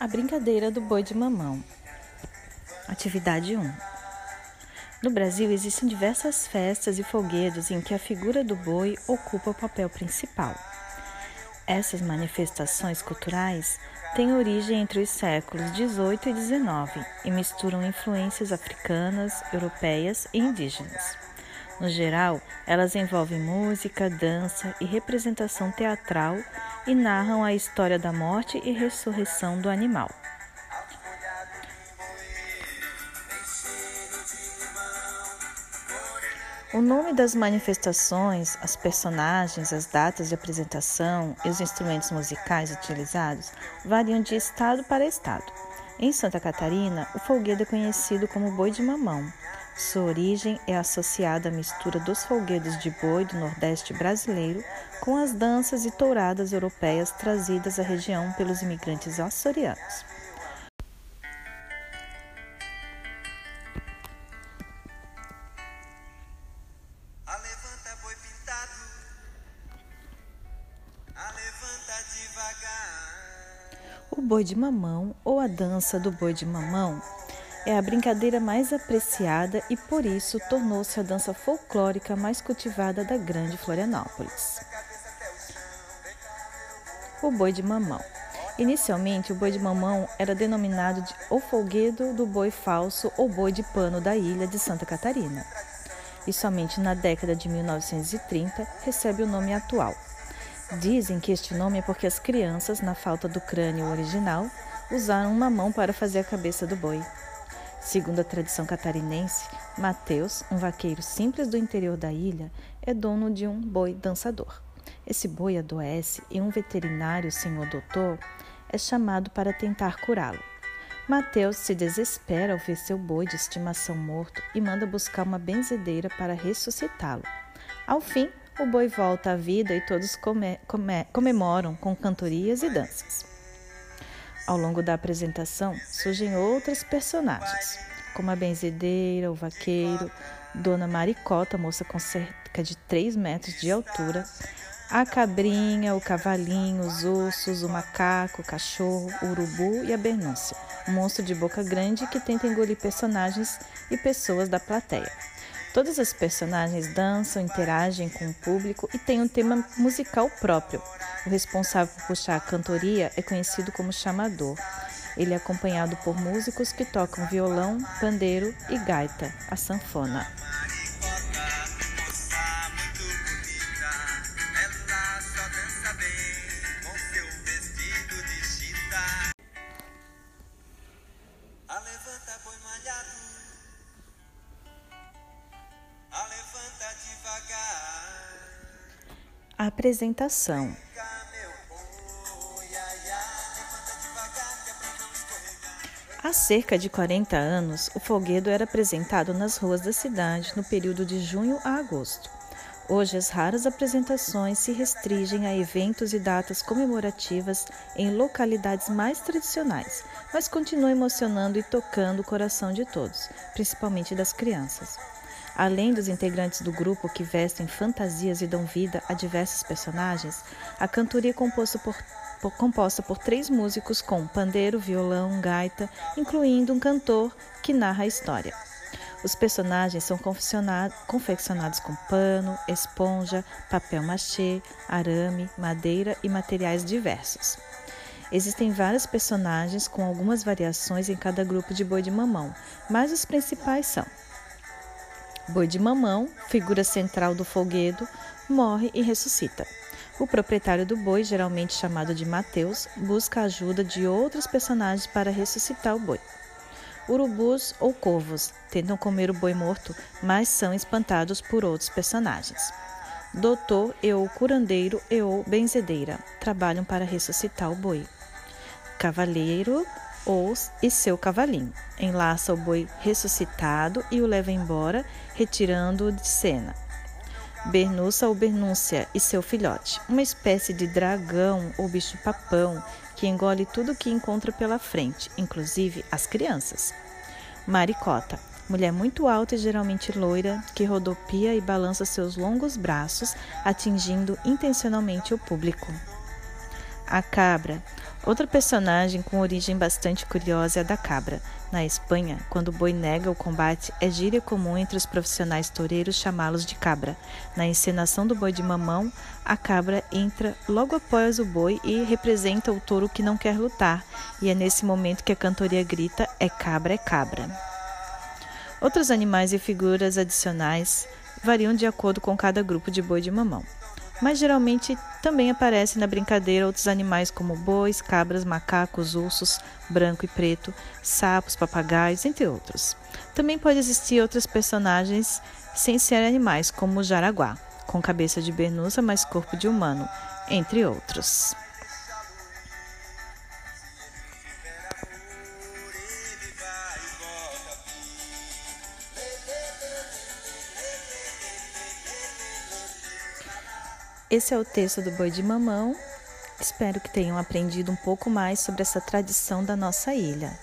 A brincadeira do boi de mamão. Atividade 1. No Brasil existem diversas festas e folguedos em que a figura do boi ocupa o papel principal. Essas manifestações culturais têm origem entre os séculos 18 e 19 e misturam influências africanas, europeias e indígenas. No geral, elas envolvem música, dança e representação teatral e narram a história da morte e ressurreição do animal. O nome das manifestações, as personagens, as datas de apresentação e os instrumentos musicais utilizados variam de estado para estado. Em Santa Catarina, o folguedo é conhecido como boi de mamão, sua origem é associada à mistura dos folguedos de boi do Nordeste brasileiro com as danças e touradas europeias trazidas à região pelos imigrantes açorianos. O boi de mamão ou a dança do boi de mamão é a brincadeira mais apreciada e por isso tornou-se a dança folclórica mais cultivada da grande Florianópolis. O boi de mamão. Inicialmente, o boi de mamão era denominado de o folguedo do boi falso ou boi de pano da ilha de Santa Catarina. E somente na década de 1930 recebe o nome atual. Dizem que este nome é porque as crianças, na falta do crânio original, usaram uma mão para fazer a cabeça do boi. Segundo a tradição catarinense, Mateus, um vaqueiro simples do interior da ilha, é dono de um boi dançador. Esse boi adoece e um veterinário, senhor doutor, é chamado para tentar curá-lo. Mateus se desespera ao ver seu boi de estimação morto e manda buscar uma benzedeira para ressuscitá-lo. Ao fim, o boi volta à vida e todos come, come, comemoram com cantorias e danças. Ao longo da apresentação, surgem outros personagens, como a benzedeira, o vaqueiro, Dona Maricota, moça com cerca de 3 metros de altura, a cabrinha, o cavalinho, os ursos, o macaco, o cachorro, o urubu e a bernúcia, um monstro de boca grande que tenta engolir personagens e pessoas da plateia. Todas as personagens dançam, interagem com o público e têm um tema musical próprio. O responsável por puxar a cantoria é conhecido como chamador. Ele é acompanhado por músicos que tocam violão, pandeiro e gaita, a sanfona. Apresentação Há cerca de 40 anos, o folguedo era apresentado nas ruas da cidade no período de junho a agosto. Hoje, as raras apresentações se restringem a eventos e datas comemorativas em localidades mais tradicionais, mas continuam emocionando e tocando o coração de todos, principalmente das crianças. Além dos integrantes do grupo que vestem fantasias e dão vida a diversos personagens, a cantoria é composta por, por, composta por três músicos com pandeiro, violão, gaita, incluindo um cantor que narra a história. Os personagens são confeccionados com pano, esponja, papel machê, arame, madeira e materiais diversos. Existem vários personagens com algumas variações em cada grupo de boi de mamão, mas os principais são Boi de mamão, figura central do folguedo, morre e ressuscita. O proprietário do boi, geralmente chamado de Mateus, busca a ajuda de outros personagens para ressuscitar o boi. Urubus ou corvos tentam comer o boi morto, mas são espantados por outros personagens. Doutor e ou curandeiro e ou benzedeira trabalham para ressuscitar o boi. Cavaleiro ou e seu cavalinho. Enlaça o boi ressuscitado e o leva embora, retirando-o de cena. Bernuça ou Bernúcia e seu filhote, uma espécie de dragão ou bicho-papão que engole tudo que encontra pela frente, inclusive as crianças. Maricota, mulher muito alta e geralmente loira, que rodopia e balança seus longos braços, atingindo intencionalmente o público. A cabra. Outra personagem com origem bastante curiosa é a da cabra. Na Espanha, quando o boi nega o combate, é gíria comum entre os profissionais toureiros chamá-los de cabra. Na encenação do boi de mamão, a cabra entra logo após o boi e representa o touro que não quer lutar, e é nesse momento que a cantoria grita: é cabra, é cabra. Outros animais e figuras adicionais variam de acordo com cada grupo de boi de mamão mas geralmente também aparecem na brincadeira outros animais como bois, cabras, macacos, ursos, branco e preto, sapos, papagaios, entre outros. Também pode existir outros personagens sem ser animais, como o jaraguá, com cabeça de bernusa, mas corpo de humano, entre outros. Esse é o texto do Boi de Mamão. Espero que tenham aprendido um pouco mais sobre essa tradição da nossa ilha.